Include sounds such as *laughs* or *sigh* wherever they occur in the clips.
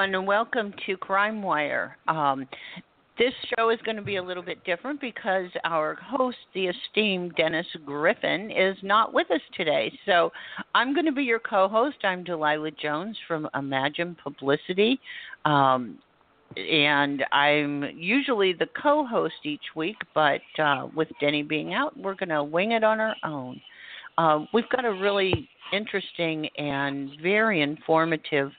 everyone, and welcome to Crime Wire. Um, this show is going to be a little bit different because our host, the esteemed Dennis Griffin, is not with us today. So I'm going to be your co host. I'm Delilah Jones from Imagine Publicity. Um, and I'm usually the co host each week, but uh, with Denny being out, we're going to wing it on our own. Uh, we've got a really interesting and very informative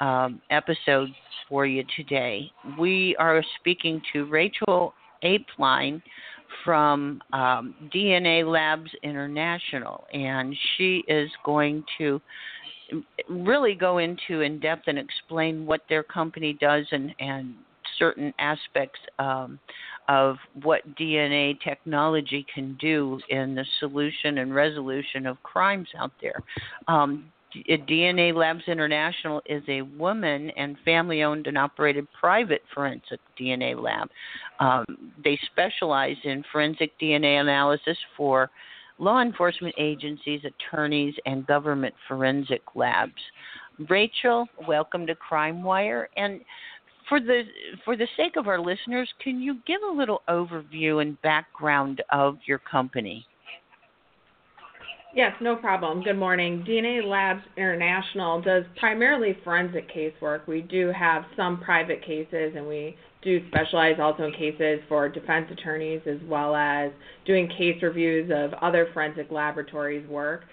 um, episode for you today. We are speaking to Rachel Oefelein from um, DNA Labs International, and she is going to really go into in depth and explain what their company does and, and certain aspects um, of what DNA technology can do in the solution and resolution of crimes out there. Um, DNA Labs International is a woman and family owned and operated private forensic DNA lab. Um, they specialize in forensic DNA analysis for law enforcement agencies, attorneys, and government forensic labs. Rachel, welcome to Crime Wire. And for the for the sake of our listeners, can you give a little overview and background of your company? Yes, no problem. Good morning. DNA Labs International does primarily forensic casework. We do have some private cases, and we do specialize also in cases for defense attorneys as well as doing case reviews of other forensic laboratories' work.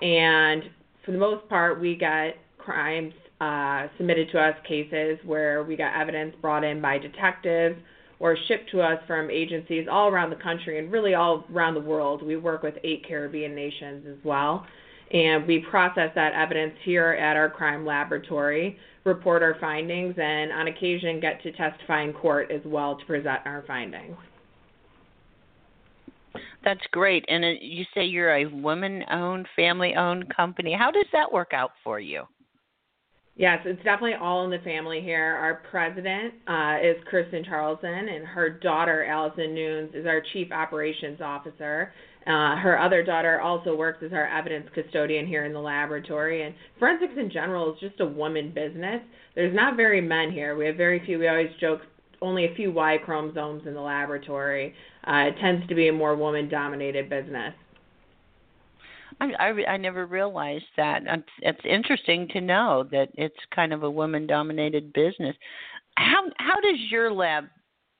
And for the most part, we get crimes uh, submitted to us, cases where we got evidence brought in by detectives or shipped to us from agencies all around the country and really all around the world. We work with eight Caribbean nations as well. And we process that evidence here at our crime laboratory, report our findings, and on occasion get to testify in court as well to present our findings. That's great. And uh, you say you're a woman owned, family owned company. How does that work out for you? Yes, it's definitely all in the family here. Our president uh, is Kristen Charlson, and her daughter, Allison Nunes, is our chief operations officer. Uh, her other daughter also works as our evidence custodian here in the laboratory. And forensics in general is just a woman business. There's not very men here. We have very few. We always joke only a few Y chromosomes in the laboratory. Uh, it tends to be a more woman dominated business. I, I I never realized that. It's, it's interesting to know that it's kind of a woman-dominated business. How how does your lab?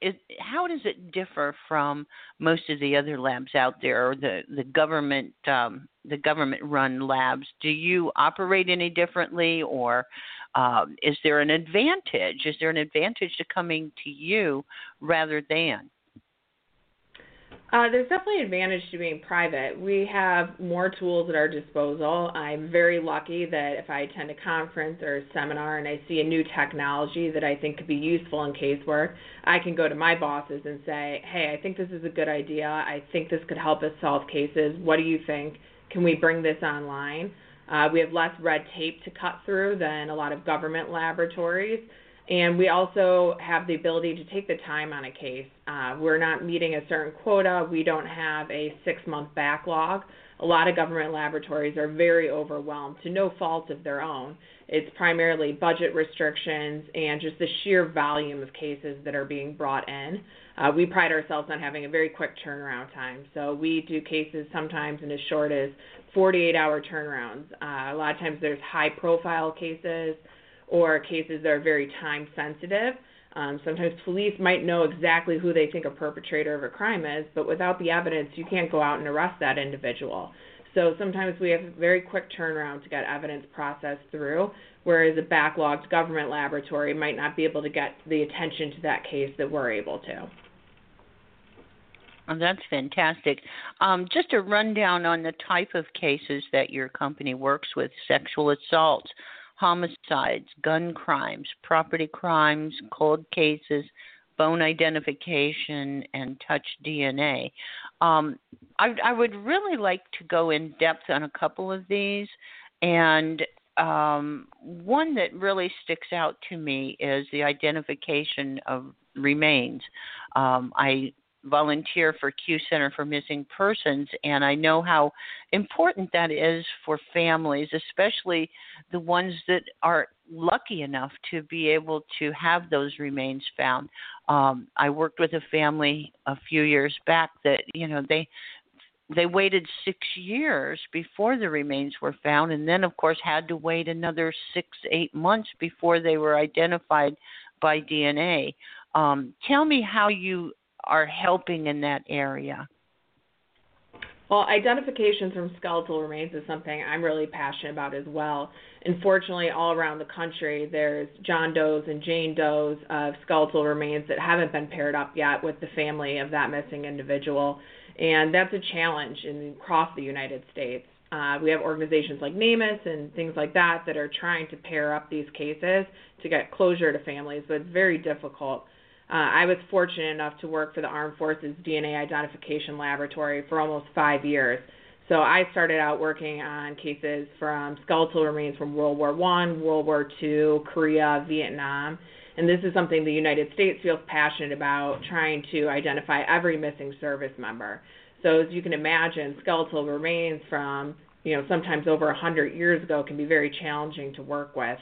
It, how does it differ from most of the other labs out there, or the the government um, the government-run labs? Do you operate any differently, or um, is there an advantage? Is there an advantage to coming to you rather than? Uh, there's definitely an advantage to being private. We have more tools at our disposal. I'm very lucky that if I attend a conference or a seminar and I see a new technology that I think could be useful in casework, I can go to my bosses and say, hey, I think this is a good idea. I think this could help us solve cases. What do you think? Can we bring this online? Uh, we have less red tape to cut through than a lot of government laboratories. And we also have the ability to take the time on a case. Uh, we're not meeting a certain quota. We don't have a six month backlog. A lot of government laboratories are very overwhelmed to no fault of their own. It's primarily budget restrictions and just the sheer volume of cases that are being brought in. Uh, we pride ourselves on having a very quick turnaround time. So we do cases sometimes in as short as 48 hour turnarounds. Uh, a lot of times there's high profile cases or cases that are very time sensitive. Um, sometimes police might know exactly who they think a perpetrator of a crime is, but without the evidence, you can't go out and arrest that individual. So sometimes we have a very quick turnaround to get evidence processed through, whereas a backlogged government laboratory might not be able to get the attention to that case that we're able to. Oh, that's fantastic. Um, just a rundown on the type of cases that your company works with sexual assaults, homicides, gun crimes, property crimes, cold cases, bone identification, and touch DNA. Um, I, I, would really like to go in depth on a couple of these, and um, one that really sticks out to me is the identification of remains. Um, I volunteer for CUE Center for Missing Persons, and I know how important that is for families, especially the ones that are lucky enough to be able to have those remains found. Um, I worked with a family a few years back that you know they they waited six years before the remains were found, and then of course had to wait another six eight months before they were identified by DNA. Um, tell me how you are helping in that area? Well, identification from skeletal remains is something I'm really passionate about as well. Unfortunately, all around the country, there's John Doe's and Jane Doe's of skeletal remains that haven't been paired up yet with the family of that missing individual. And that's a challenge in, across the United States. Uh, we have organizations like NamUs and things like that that are trying to pair up these cases to get closure to families, but it's very difficult. Uh, I was fortunate enough to work for the Armed Forces DNA Identification Laboratory for almost five years. So I started out working on cases from skeletal remains from World War One, World War Two, Korea, Vietnam, and this is something the United States feels passionate about, trying to identify every missing service member. So as you can imagine, skeletal remains from you know sometimes over a hundred years ago can be very challenging to work with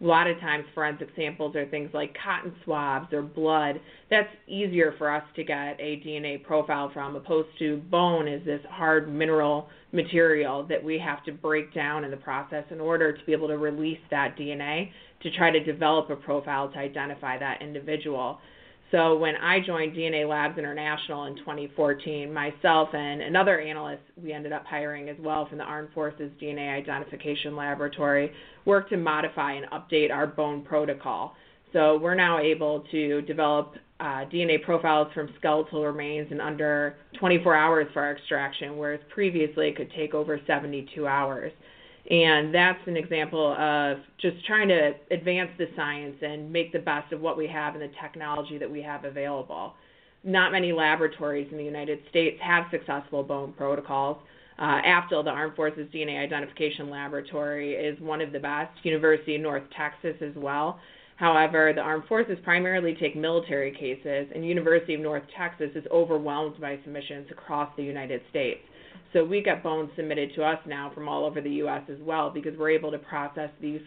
a lot of times forensic samples are things like cotton swabs or blood. That's easier for us to get a DNA profile from, opposed to bone is this hard mineral material that we have to break down in the process in order to be able to release that DNA to try to develop a profile to identify that individual. So when I joined DNA Labs International in 2014, myself and another analyst we ended up hiring as well from the Armed Forces DNA Identification Laboratory worked to modify and update our bone protocol. So we're now able to develop uh, DNA profiles from skeletal remains in under 24 hours for our extraction, whereas previously it could take over 72 hours. And that's an example of just trying to advance the science and make the best of what we have and the technology that we have available. Not many laboratories in the United States have successful bone protocols. Uh, the Armed Forces DNA Identification Laboratory, is one of the best. University of North Texas as well. However, the Armed Forces primarily take military cases, and University of North Texas is overwhelmed by submissions across the United States. So we get bones submitted to us now from all over the U.S. as well because we're able to process these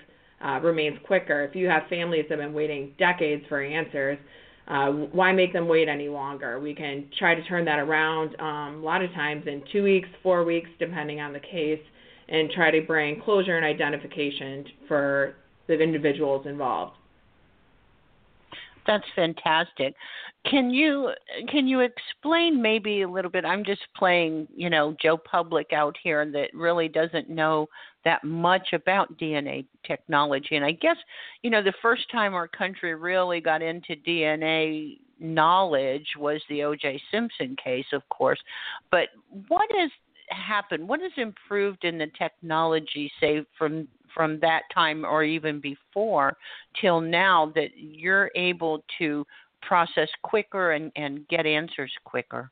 uh, remains quicker. If you have families that have been waiting decades for answers, uh, why make them wait any longer? We can try to turn that around um, a lot of times in two weeks, four weeks, depending on the case, and try to bring closure and identification for the individuals involved. That's fantastic. Can you can you explain maybe a little bit? I'm just playing, you know, Joe Public out here that really doesn't know that much about DNA technology. And I guess, you know, the first time our country really got into DNA knowledge was the O.J. Simpson case, of course. But what has happened? What has improved in the technology, say from from that time or even before till now that you're able to process quicker and, and get answers quicker?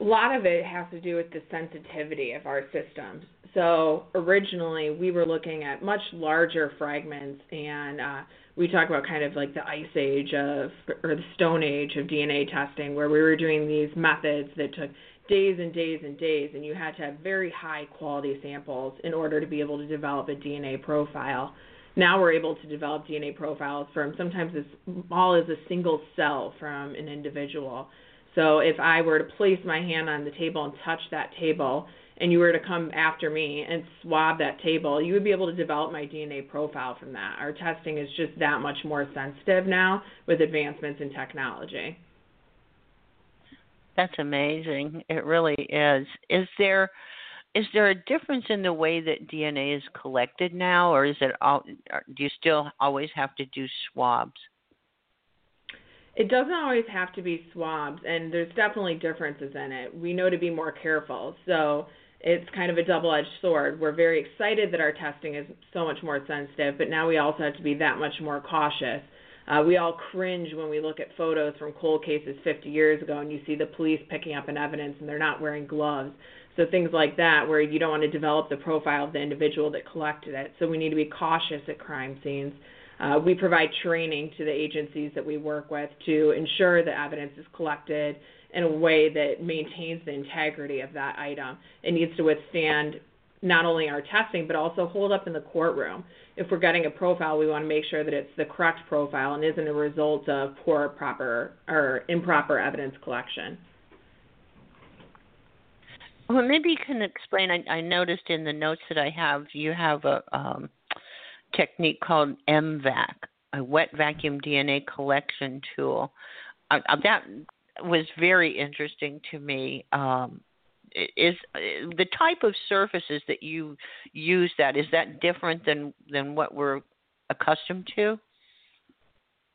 A lot of it has to do with the sensitivity of our systems. So originally, we were looking at much larger fragments, and uh, we talk about kind of like the ice age of, or the stone age of DNA testing, where we were doing these methods that took days and days and days, and you had to have very high quality samples in order to be able to develop a DNA profile. Now we're able to develop DNA profiles from sometimes as small as a single cell from an individual. So if I were to place my hand on the table and touch that table, and you were to come after me and swab that table, you would be able to develop my DNA profile from that. Our testing is just that much more sensitive now with advancements in technology. That's amazing. It really is. Is there is there a difference in the way that DNA is collected now, or is it all? Do you still always have to do swabs? It doesn't always have to be swabs, and there's definitely differences in it. We know to be more careful, so it's kind of a double-edged sword. We're very excited that our testing is so much more sensitive, but now we also have to be that much more cautious uh, we all cringe when we look at photos from cold cases 50 years ago and you see the police picking up an evidence and they're not wearing gloves. So things like that, where you don't want to develop the profile of the individual that collected it. So we need to be cautious at crime scenes. Uh, we provide training to the agencies that we work with to ensure the evidence is collected in a way that maintains the integrity of that item. It needs to withstand not only our testing, but also hold up in the courtroom. If we're getting a profile, we want to make sure that it's the correct profile and isn't a result of poor, proper, or improper evidence collection. Well, maybe you can explain. I, I noticed in the notes that I have, you have a um, technique called MVAC, a wet vacuum DNA collection tool. Uh, uh that was very interesting to me. Um, is uh, the type of surfaces that you use that is that different than than what we're accustomed to?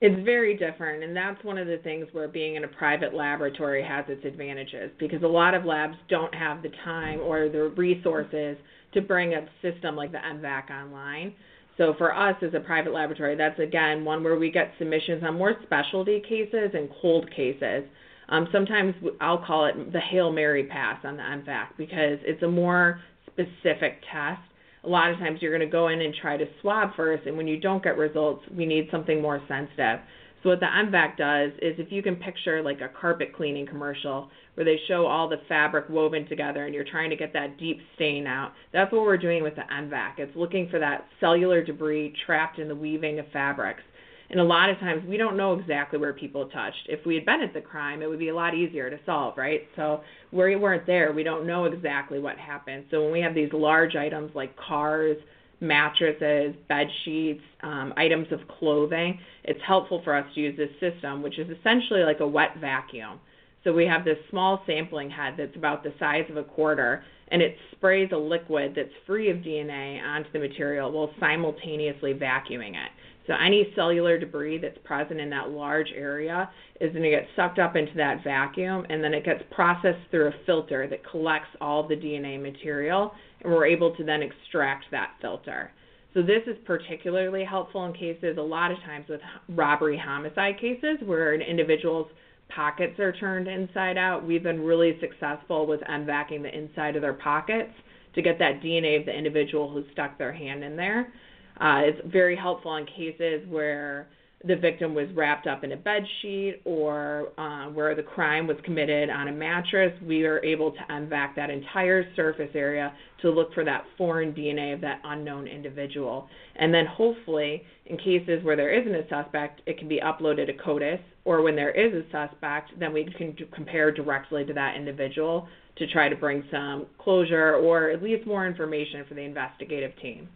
It's very different and that's one of the things where being in a private laboratory has its advantages because a lot of labs don't have the time or the resources to bring a system like the MVAC online. So for us as a private laboratory that's again one where we get submissions on more specialty cases and cold cases um, sometimes I'll call it the Hail Mary pass on the MVAC because it's a more specific test. A lot of times you're going to go in and try to swab first, and when you don't get results, we need something more sensitive. So what the MVAC does is if you can picture like a carpet cleaning commercial where they show all the fabric woven together and you're trying to get that deep stain out, that's what we're doing with the MVAC. It's looking for that cellular debris trapped in the weaving of fabrics. And a lot of times we don't know exactly where people touched. If we had been at the crime, it would be a lot easier to solve, right? So where we weren't there. We don't know exactly what happened. So when we have these large items like cars, mattresses, bed sheets, um, items of clothing, it's helpful for us to use this system, which is essentially like a wet vacuum. So we have this small sampling head that's about the size of a quarter, and it sprays a liquid that's free of DNA onto the material while simultaneously vacuuming it. So any cellular debris that's present in that large area is going to get sucked up into that vacuum and then it gets processed through a filter that collects all the DNA material and we're able to then extract that filter. So this is particularly helpful in cases a lot of times with robbery homicide cases where an individual's pockets are turned inside out. We've been really successful with MVACing the inside of their pockets to get that DNA of the individual who stuck their hand in there. Uh, it's very helpful in cases where the victim was wrapped up in a bed sheet or uh, where the crime was committed on a mattress. We are able to MVAC that entire surface area to look for that foreign DNA of that unknown individual. And then hopefully, in cases where there isn't a suspect, it can be uploaded to CODIS, or when there is a suspect, then we can compare directly to that individual to try to bring some closure or at least more information for the investigative team.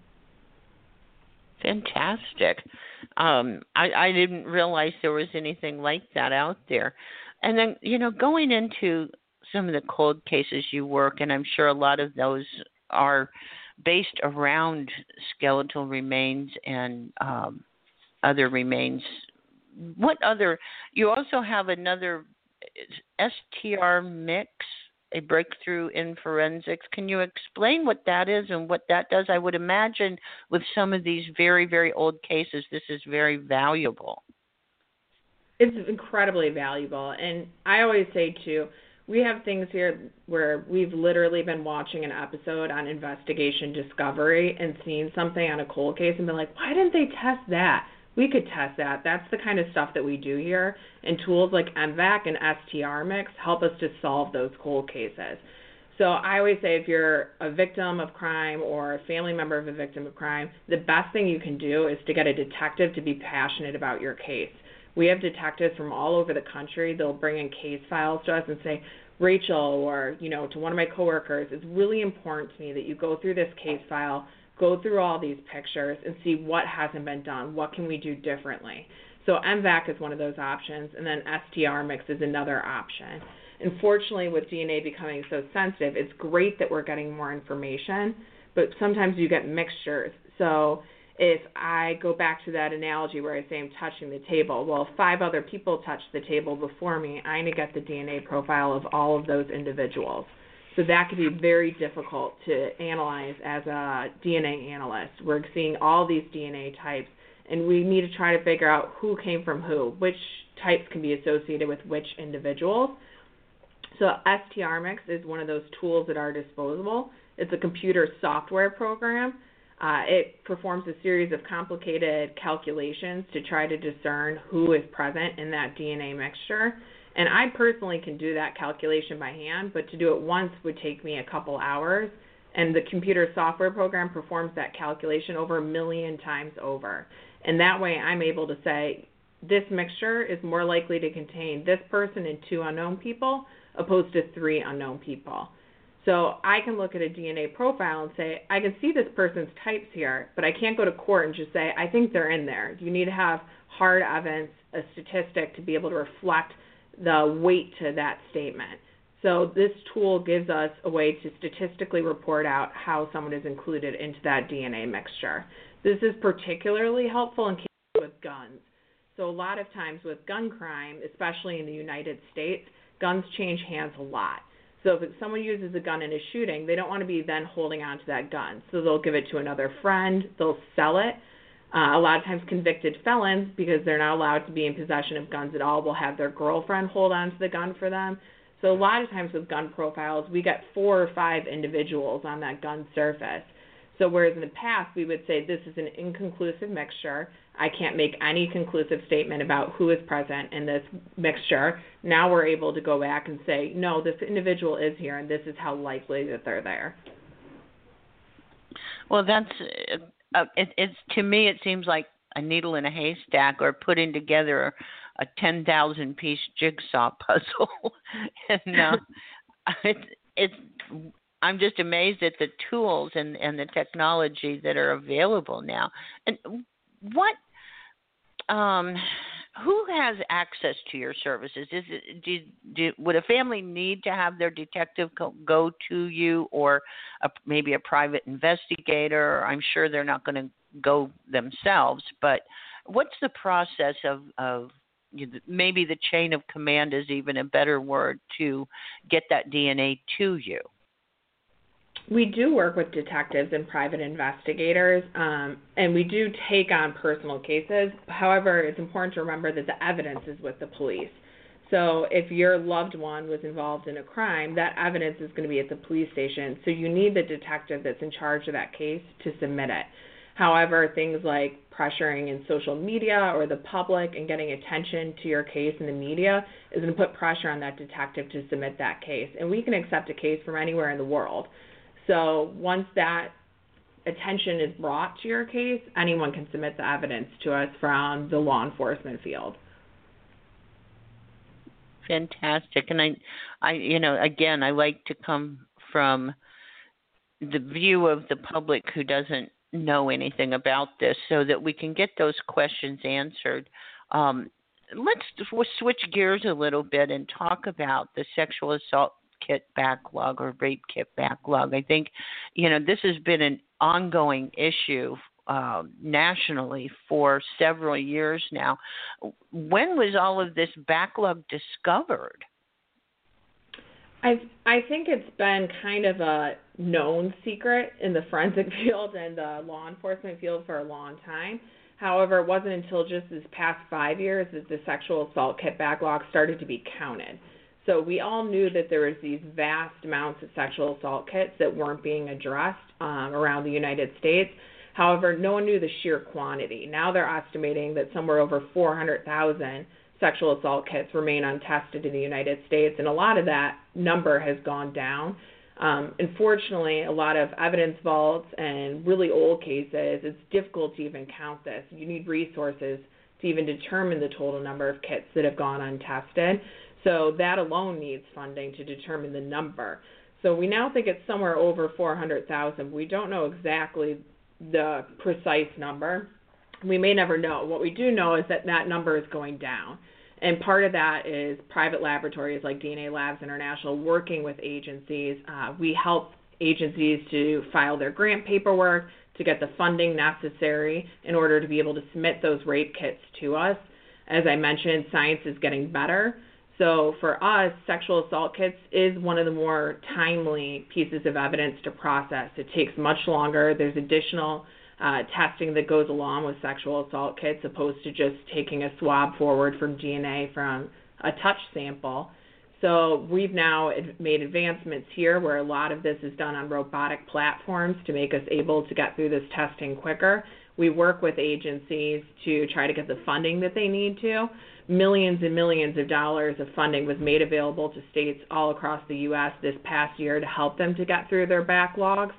Fantastic. Um, I, I didn't realize there was anything like that out there. And then, you know, going into some of the cold cases you work, and I'm sure a lot of those are based around skeletal remains and um, other remains. What other? You also have another STRmix a breakthrough in forensics. Can you explain what that is and what that does? I would imagine with some of these very, very old cases, this is very valuable. It's incredibly valuable. And I always say, too, we have things here where we've literally been watching an episode on investigation discovery and seen something on a cold case and been like, why didn't they test that? We could test that. That's the kind of stuff that we do here. And tools like MVAC and STRmix help us to solve those cold cases. So I always say if you're a victim of crime or a family member of a victim of crime, the best thing you can do is to get a detective to be passionate about your case. We have detectives from all over the country. They'll bring in case files to us and say, Rachel, or you know, to one of my coworkers, it's really important to me that you go through this case file, go through all these pictures, and see what hasn't been done. What can we do differently? So MVAC is one of those options, and then STRmix is another option. Unfortunately, with DNA becoming so sensitive, it's great that we're getting more information, but sometimes you get mixtures. So if I go back to that analogy where I say I'm touching the table, well, if five other people touch the table before me, I need to get the DNA profile of all of those individuals. So that could be very difficult to analyze as a DNA analyst. We're seeing all these DNA types, and we need to try to figure out who came from who, which types can be associated with which individuals. So STRmix is one of those tools at our disposal. It's a computer software program uh, it performs a series of complicated calculations to try to discern who is present in that DNA mixture. And I personally can do that calculation by hand, but to do it once would take me a couple hours. And the computer software program performs that calculation over a million times over. And that way I'm able to say this mixture is more likely to contain this person and two unknown people opposed to three unknown people. So I can look at a DNA profile and say, I can see this person's types here, but I can't go to court and just say, I think they're in there. You need to have hard evidence, a statistic to be able to reflect the weight to that statement. So this tool gives us a way to statistically report out how someone is included into that DNA mixture. This is particularly helpful in cases with guns. So a lot of times with gun crime, especially in the United States, guns change hands a lot. So if someone uses a gun in a shooting, they don't want to be then holding on to that gun. So they'll give it to another friend, they'll sell it. Uh, a lot of times, convicted felons, because they're not allowed to be in possession of guns at all, will have their girlfriend hold on to the gun for them. So a lot of times with gun profiles, we get four or five individuals on that gun surface. So whereas in the past we would say this is an inconclusive mixture, I can't make any conclusive statement about who is present in this mixture. Now we're able to go back and say, no, this individual is here, and this is how likely that they're there. Well, that's uh, it, it's to me it seems like a needle in a haystack or putting together a ten thousand piece jigsaw *laughs* puzzle, and uh, *laughs* it's it's I'm just amazed at the tools and and the technology that are available now. And what um who has access to your services? Is it do, do would a family need to have their detective go, go to you, or a, maybe a private investigator? I'm sure they're not going to go themselves, but what's the process of of maybe the chain of command is even a better word to get that DNA to you? We do work with detectives and private investigators, um, and we do take on personal cases. However, it's important to remember that the evidence is with the police. So if your loved one was involved in a crime, that evidence is going to be at the police station. So you need the detective that's in charge of that case to submit it. However, things like pressuring in social media or the public and getting attention to your case in the media is going to put pressure on that detective to submit that case. And we can accept a case from anywhere in the world. So once that attention is brought to your case, anyone can submit the evidence to us from the law enforcement field. Fantastic. And I I you know, again, I like to come from the view of the public who doesn't know anything about this so that we can get those questions answered. Um, let's switch gears a little bit and talk about the sexual assault kit backlog or rape kit backlog. I think, you know, this has been an ongoing issue uh, nationally for several years now. When was all of this backlog discovered? I I think it's been kind of a known secret in the forensic *laughs* field and the law enforcement field for a long time. However, it wasn't until just this past five years that the sexual assault kit backlog started to be counted. So we all knew that there was these vast amounts of sexual assault kits that weren't being addressed um, around the United States. However, no one knew the sheer quantity. Now they're estimating that somewhere over 400,000 sexual assault kits remain untested in the United States, and a lot of that number has gone down. Um, unfortunately, a lot of evidence vaults and really old cases, it's difficult to even count this. You need resources to even determine the total number of kits that have gone untested. So that alone needs funding to determine the number. So we now think it's somewhere over 400,000. We don't know exactly the precise number. We may never know. What we do know is that that number is going down. And part of that is private laboratories like DNA Labs International working with agencies. Uh, we help agencies to file their grant paperwork, to get the funding necessary in order to be able to submit those rape kits to us. As I mentioned, science is getting better. So for us, sexual assault kits is one of the more timely pieces of evidence to process. It takes much longer. There's additional uh, testing that goes along with sexual assault kits, opposed to just taking a swab forward from DNA from a touch sample. So we've now made advancements here where a lot of this is done on robotic platforms to make us able to get through this testing quicker. We work with agencies to try to get the funding that they need to. Millions and millions of dollars of funding was made available to states all across the U.S. this past year to help them to get through their backlogs.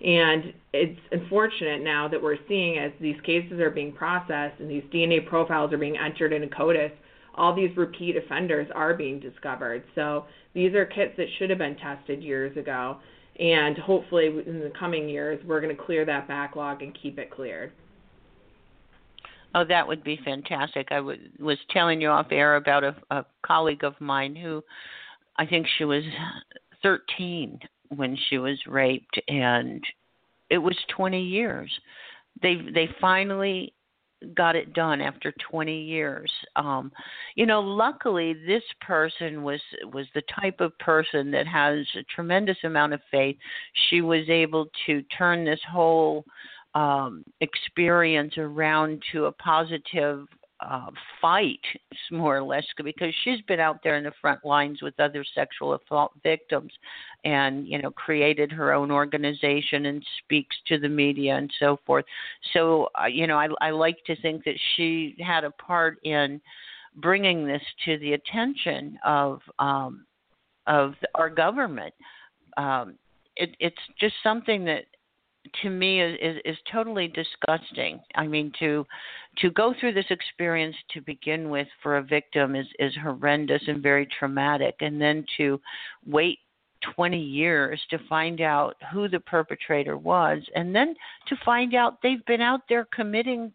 And it's unfortunate now that we're seeing as these cases are being processed and these DNA profiles are being entered into CODIS, all these repeat offenders are being discovered. So these are kits that should have been tested years ago. And hopefully, in the coming years, we're going to clear that backlog and keep it cleared. Oh, that would be fantastic. I w- was telling you off air about a, a colleague of mine who I think she was 13 when she was raped and it was 20 years. They they finally got it done after 20 years. Um you know, luckily this person was was the type of person that has a tremendous amount of faith. She was able to turn this whole um experience around to a positive uh, fight, more or less, because she's been out there in the front lines with other sexual assault victims, and you know, created her own organization and speaks to the media and so forth. So, uh, you know, I, I like to think that she had a part in bringing this to the attention of um, of our government. Um, it, it's just something that to me is, is, is totally disgusting. I mean, to to go through this experience to begin with for a victim is is horrendous and very traumatic, and then to wait 20 years to find out who the perpetrator was, and then to find out they've been out there committing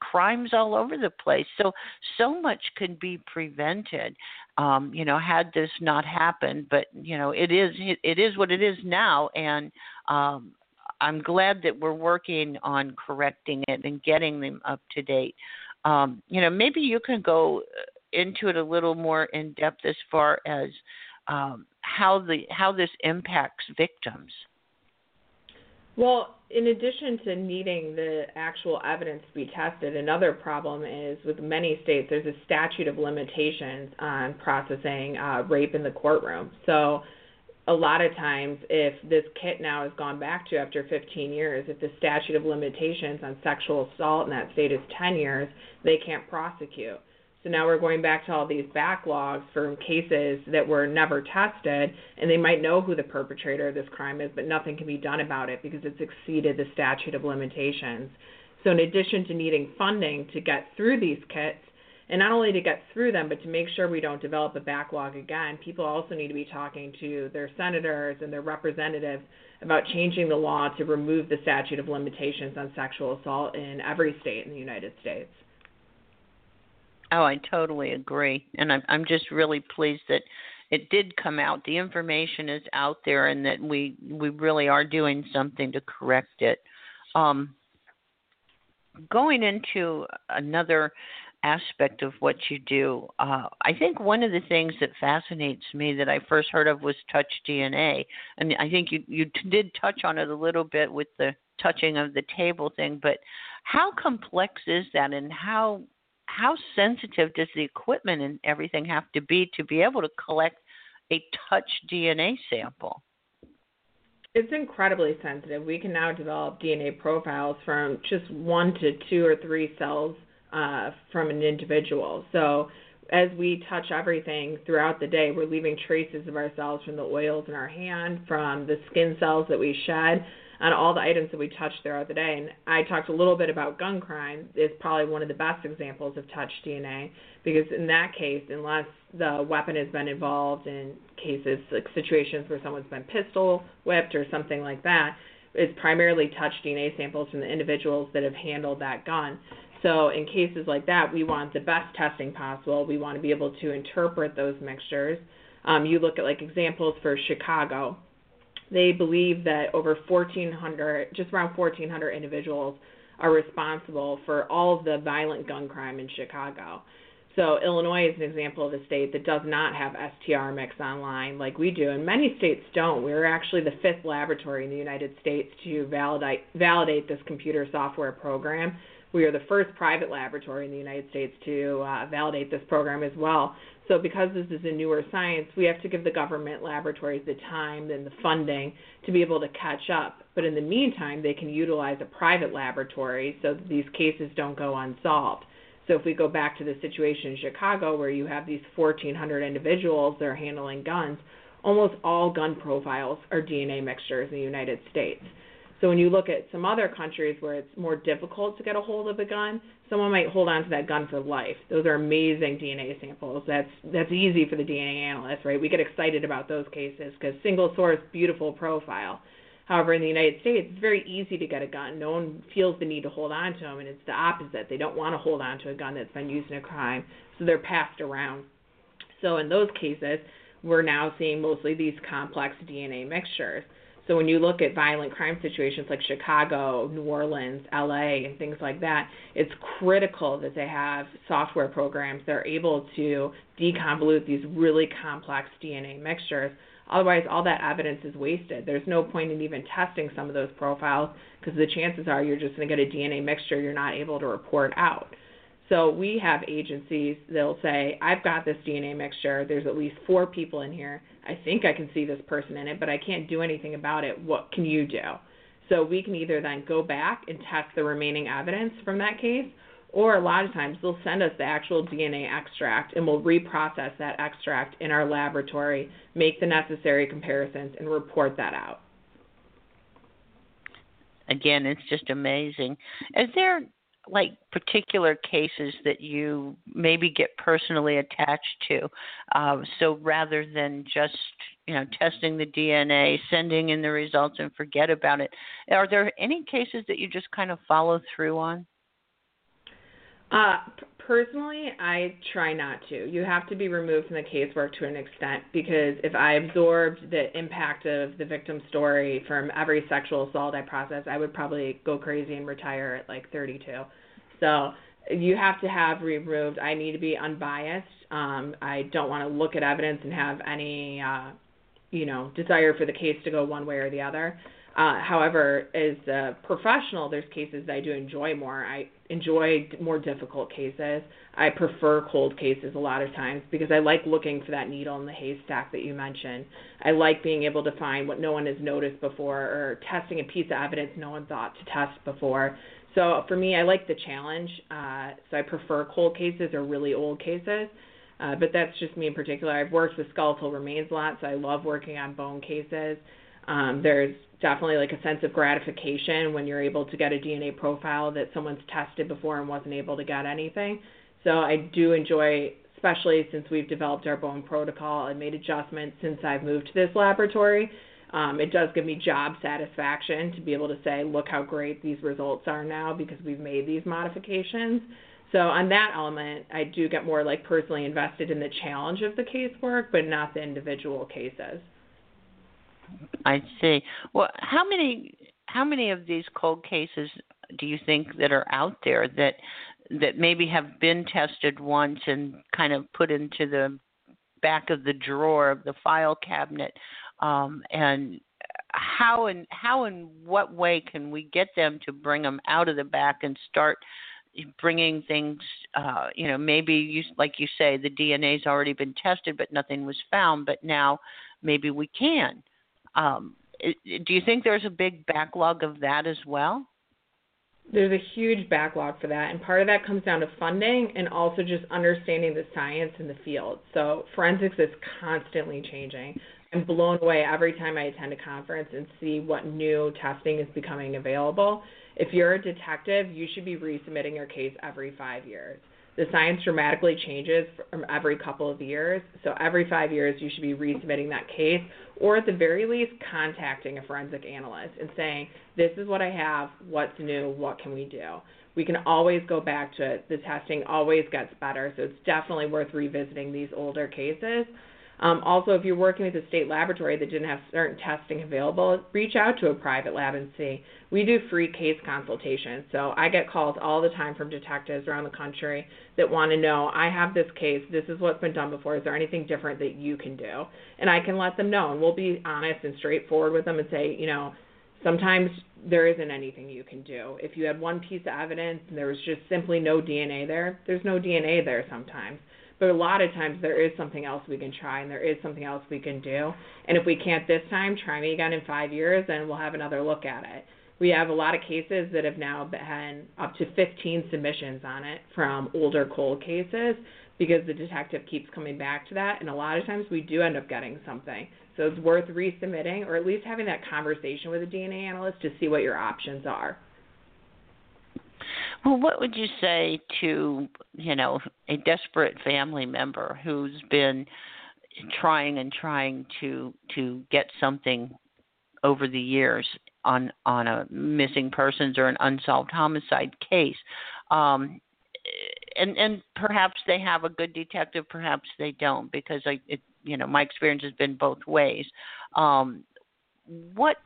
crimes all over the place. So so much can be prevented. Um, you know, had this not happened, but you know, it is it is what it is now, and um, I'm glad that we're working on correcting it and getting them up to date. Um, you know, maybe you can go into it a little more in depth as far as um, how the how this impacts victims. Well, in addition to needing the actual evidence to be tested, another problem is with many states there's a statute of limitations on processing uh, rape in the courtroom. So a lot of times if this kit now has gone back to after 15 years, if the statute of limitations on sexual assault in that state is 10 years, they can't prosecute. So now we're going back to all these backlogs from cases that were never tested, and they might know who the perpetrator of this crime is, but nothing can be done about it because it's exceeded the statute of limitations. So, in addition to needing funding to get through these kits, and not only to get through them, but to make sure we don't develop a backlog again, people also need to be talking to their senators and their representatives about changing the law to remove the statute of limitations on sexual assault in every state in the United States. Oh, I totally agree, and I'm I'm just really pleased that it did come out. The information is out there, and that we we really are doing something to correct it. Um, going into another aspect of what you do. Uh, I think one of the things that fascinates me that I first heard of was touch DNA, and I think you you did touch on it a little bit with the touching of the table thing. But how complex is that, and how how sensitive does the equipment and everything have to be to be able to collect a touch DNA sample? It's incredibly sensitive. We can now develop DNA profiles from just one to two or three cells uh, from an individual. So as we touch everything throughout the day, we're leaving traces of ourselves from the oils in our hand, from the skin cells that we shed, on all the items that we touch throughout the day. And I talked a little bit about gun crime. It's probably one of the best examples of touch DNA because in that case, unless the weapon has been involved in cases like situations where someone's been pistol whipped or something like that, it's primarily touch DNA samples from the individuals that have handled that gun. So in cases like that, we want the best testing possible. We want to be able to interpret those mixtures. Um, you look at like examples for Chicago they believe that over 1,400, just around 1,400 individuals are responsible for all of the violent gun crime in Chicago. So Illinois is an example of a state that does not have STRmix online like we do, and many states don't. We're actually the fifth laboratory in the United States to validate validate this computer software program. We are the first private laboratory in the United States to uh, validate this program as well. So because this is a newer science, we have to give the government laboratories the time and the funding to be able to catch up. But in the meantime, they can utilize a private laboratory so that these cases don't go unsolved. So if we go back to the situation in Chicago where you have these 1,400 individuals that are handling guns, almost all gun profiles are DNA mixtures in the United States. So when you look at some other countries where it's more difficult to get a hold of a gun, someone might hold on to that gun for life. Those are amazing DNA samples. That's that's easy for the DNA analyst, right? We get excited about those cases because single source, beautiful profile. However, in the United States, it's very easy to get a gun. No one feels the need to hold on to them, and it's the opposite. They don't want to hold on to a gun that's been used in a crime, so they're passed around. So in those cases, we're now seeing mostly these complex DNA mixtures. So when you look at violent crime situations like Chicago, New Orleans, LA, and things like that, it's critical that they have software programs that are able to deconvolute these really complex DNA mixtures. Otherwise, all that evidence is wasted. There's no point in even testing some of those profiles because the chances are you're just going to get a DNA mixture you're not able to report out. So we have agencies that'll say, I've got this DNA mixture. There's at least four people in here. I think I can see this person in it, but I can't do anything about it. What can you do? So we can either then go back and test the remaining evidence from that case, or a lot of times they'll send us the actual DNA extract and we'll reprocess that extract in our laboratory, make the necessary comparisons, and report that out. Again, it's just amazing. Is there like particular cases that you maybe get personally attached to. Uh, so rather than just you know testing the DNA, sending in the results and forget about it, are there any cases that you just kind of follow through on? Uh, personally, I try not to. You have to be removed from the casework to an extent because if I absorbed the impact of the victim story from every sexual assault I process, I would probably go crazy and retire at like 32. So you have to have removed. I need to be unbiased. Um, I don't want to look at evidence and have any, uh, you know, desire for the case to go one way or the other. Uh, however, as a professional, there's cases that I do enjoy more. I enjoy more difficult cases. I prefer cold cases a lot of times because I like looking for that needle in the haystack that you mentioned. I like being able to find what no one has noticed before or testing a piece of evidence no one thought to test before. So for me, I like the challenge. Uh, so I prefer cold cases or really old cases. Uh, but that's just me in particular. I've worked with skeletal remains a lot, so I love working on bone cases. Um, there's definitely like a sense of gratification when you're able to get a DNA profile that someone's tested before and wasn't able to get anything. So I do enjoy, especially since we've developed our bone protocol and made adjustments since I've moved to this laboratory. Um, it does give me job satisfaction to be able to say, look how great these results are now because we've made these modifications. So on that element, I do get more like personally invested in the challenge of the casework, but not the individual cases. I see. Well, how many how many of these cold cases do you think that are out there that that maybe have been tested once and kind of put into the back of the drawer of the file cabinet um, and how and how and what way can we get them to bring them out of the back and start bringing things, uh, you know, maybe you like you say the DNA's already been tested, but nothing was found, but now maybe we can. Um, do you think there's a big backlog of that as well? There's a huge backlog for that, and part of that comes down to funding and also just understanding the science in the field. So forensics is constantly changing. I'm blown away every time I attend a conference and see what new testing is becoming available. If you're a detective, you should be resubmitting your case every five years the science dramatically changes from every couple of years. So every five years, you should be resubmitting that case, or at the very least, contacting a forensic analyst and saying, "This is what I have. What's new? What can we do?" We can always go back to it. The testing always gets better, so it's definitely worth revisiting these older cases. Um, also, if you're working with a state laboratory that didn't have certain testing available, reach out to a private lab and see. We do free case consultations. So I get calls all the time from detectives around the country that want to know, I have this case, this is what's been done before, is there anything different that you can do? And I can let them know, and we'll be honest and straightforward with them and say, you know, sometimes there isn't anything you can do. If you had one piece of evidence and there was just simply no DNA there, there's no DNA there sometimes. But a lot of times there is something else we can try and there is something else we can do. And if we can't this time, try me again in five years and we'll have another look at it. We have a lot of cases that have now been up to 15 submissions on it from older cold cases because the detective keeps coming back to that. And a lot of times we do end up getting something. So it's worth resubmitting or at least having that conversation with a DNA analyst to see what your options are. Well, what would you say to, you know, a desperate family member who's been trying and trying to to get something over the years on on a missing persons or an unsolved homicide case? Um, and and perhaps they have a good detective, perhaps they don't, because I, it, you know, my experience has been both ways. Um, what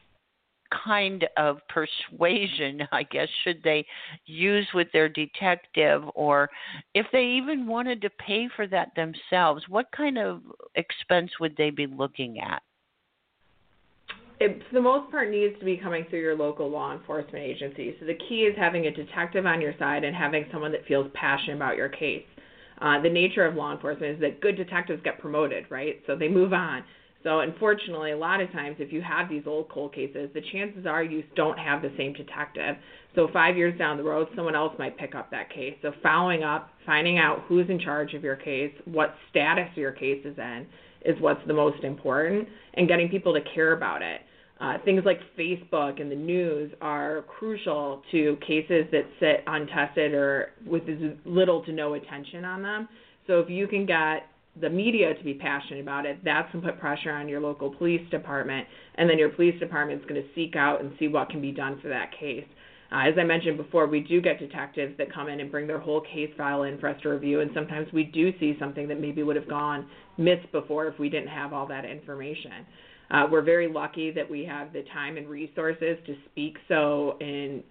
kind of persuasion, *laughs* I guess, should they use with their detective, or if they even wanted to pay for that themselves, what kind of expense would they be looking at? It, for the most part, needs to be coming through your local law enforcement agency. So the key is having a detective on your side and having someone that feels passionate about your case. Uh, the nature of law enforcement is that good detectives get promoted, right? So they move on. So unfortunately, a lot of times, if you have these old cold cases, the chances are you don't have the same detective. So five years down the road, someone else might pick up that case. So following up, finding out who's in charge of your case, what status your case is in, is what's the most important, and getting people to care about it. Uh, things like Facebook and the news are crucial to cases that sit untested or with little to no attention on them. So if you can get the media to be passionate about it, that's going to put pressure on your local police department, and then your police department is going to seek out and see what can be done for that case. Uh, as I mentioned before, we do get detectives that come in and bring their whole case file in for us to review, and sometimes we do see something that maybe would have gone missed before if we didn't have all that information. Uh, we're very lucky that we have the time and resources to speak so in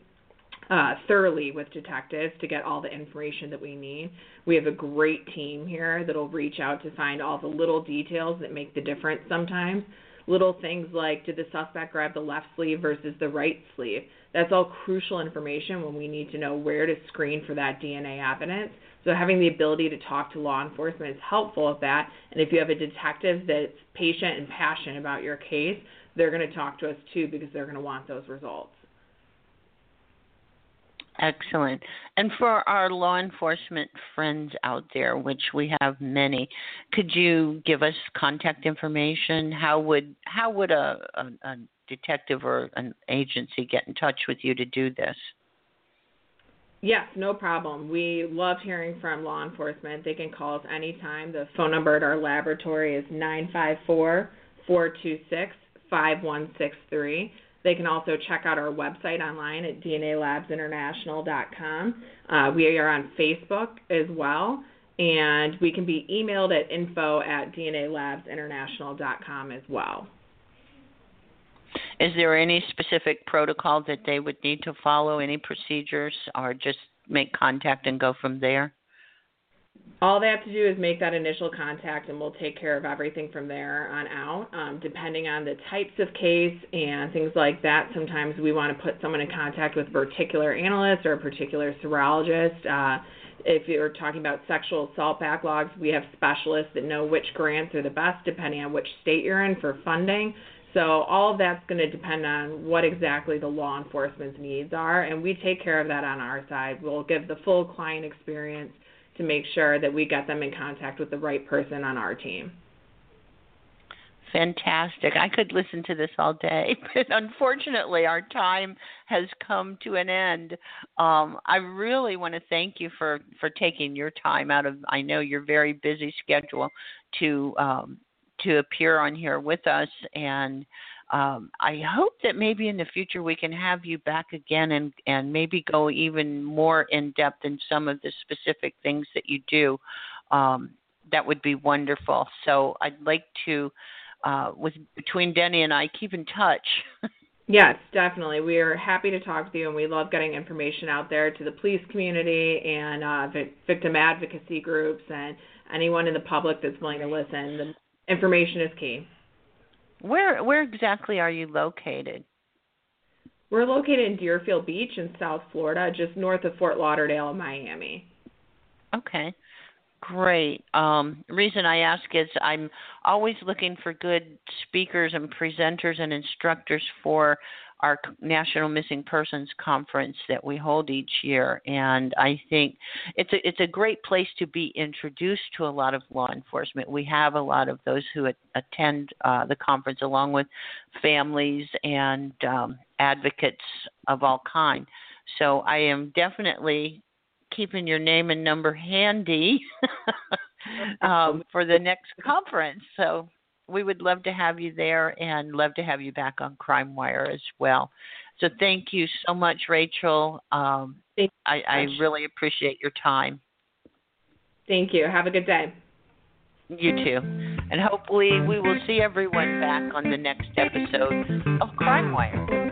uh, thoroughly with detectives to get all the information that we need. We have a great team here that'll reach out to find all the little details that make the difference sometimes. Little things like did the suspect grab the left sleeve versus the right sleeve? That's all crucial information when we need to know where to screen for that DNA evidence. So having the ability to talk to law enforcement is helpful with that. And if you have a detective that's patient and passionate about your case, they're going to talk to us too because they're going to want those results. Excellent. And for our law enforcement friends out there, which we have many, could you give us contact information? How would how would a, a, a detective or an agency get in touch with you to do this? Yes, no problem. We love hearing from law enforcement. They can call us anytime. The phone number at our laboratory is nine five four four two six five one six three. They can also check out our website online at dnalabsinternational.com. Uh, we are on Facebook as well, and we can be emailed at info at dnalabsinternational.com as well. Is there any specific protocol that they would need to follow, any procedures, or just make contact and go from there? All they have to do is make that initial contact and we'll take care of everything from there on out. Um, depending on the types of case and things like that sometimes we want to put someone in contact with a particular analyst or a particular serologist. Uh, if you're talking about sexual assault backlogs we have specialists that know which grants are the best depending on which state you're in for funding. So all of that's going to depend on what exactly the law enforcement's needs are and we take care of that on our side. We'll give the full client experience to make sure that we get them in contact with the right person on our team. Fantastic. I could listen to this all day, *laughs* but unfortunately, our time has come to an end. Um, I really want to thank you for, for taking your time out of, I know your very busy schedule to, um, to appear on here with us and um, I hope that maybe in the future we can have you back again and, and maybe go even more in depth in some of the specific things that you do. Um, that would be wonderful. So I'd like to, uh, with between Denny and I, keep in touch. *laughs* Yes, definitely. We are happy to talk to you, and we love getting information out there to the police community and uh, victim advocacy groups and anyone in the public that's willing to listen. The information is key. Where where exactly are you located? We're located in Deerfield Beach in South Florida, just north of Fort Lauderdale, Miami. Okay. Great. Um, reason I ask is I'm always looking for good speakers and presenters and instructors for our National Missing Persons Conference that we hold each year, and I think it's a it's a great place to be introduced to a lot of law enforcement. We have a lot of those who attend uh, the conference, along with families and um, advocates of all kind. So I am definitely keeping your name and number handy *laughs* um, for the next conference. So we would love to have you there and love to have you back on Crime Wire as well. So thank you so much, Rachel. Um, I, I really appreciate your time. Thank you. Have a good day. You too. And hopefully, we will see everyone back on the next episode of Crime Wire.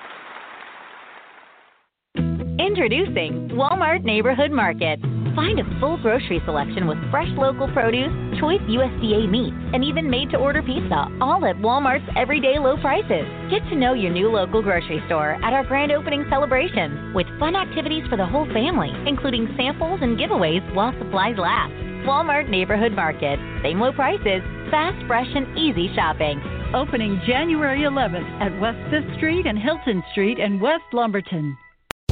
Introducing Walmart Neighborhood Market. Find a full grocery selection with fresh local produce, choice USDA meats, and even made to order pizza, all at Walmart's everyday low prices. Get to know your new local grocery store at our grand opening celebration with fun activities for the whole family, including samples and giveaways while supplies last. Walmart Neighborhood Market. Same low prices, fast, fresh, and easy shopping. Opening January 11th at West 5th Street and Hilton Street in West Lumberton.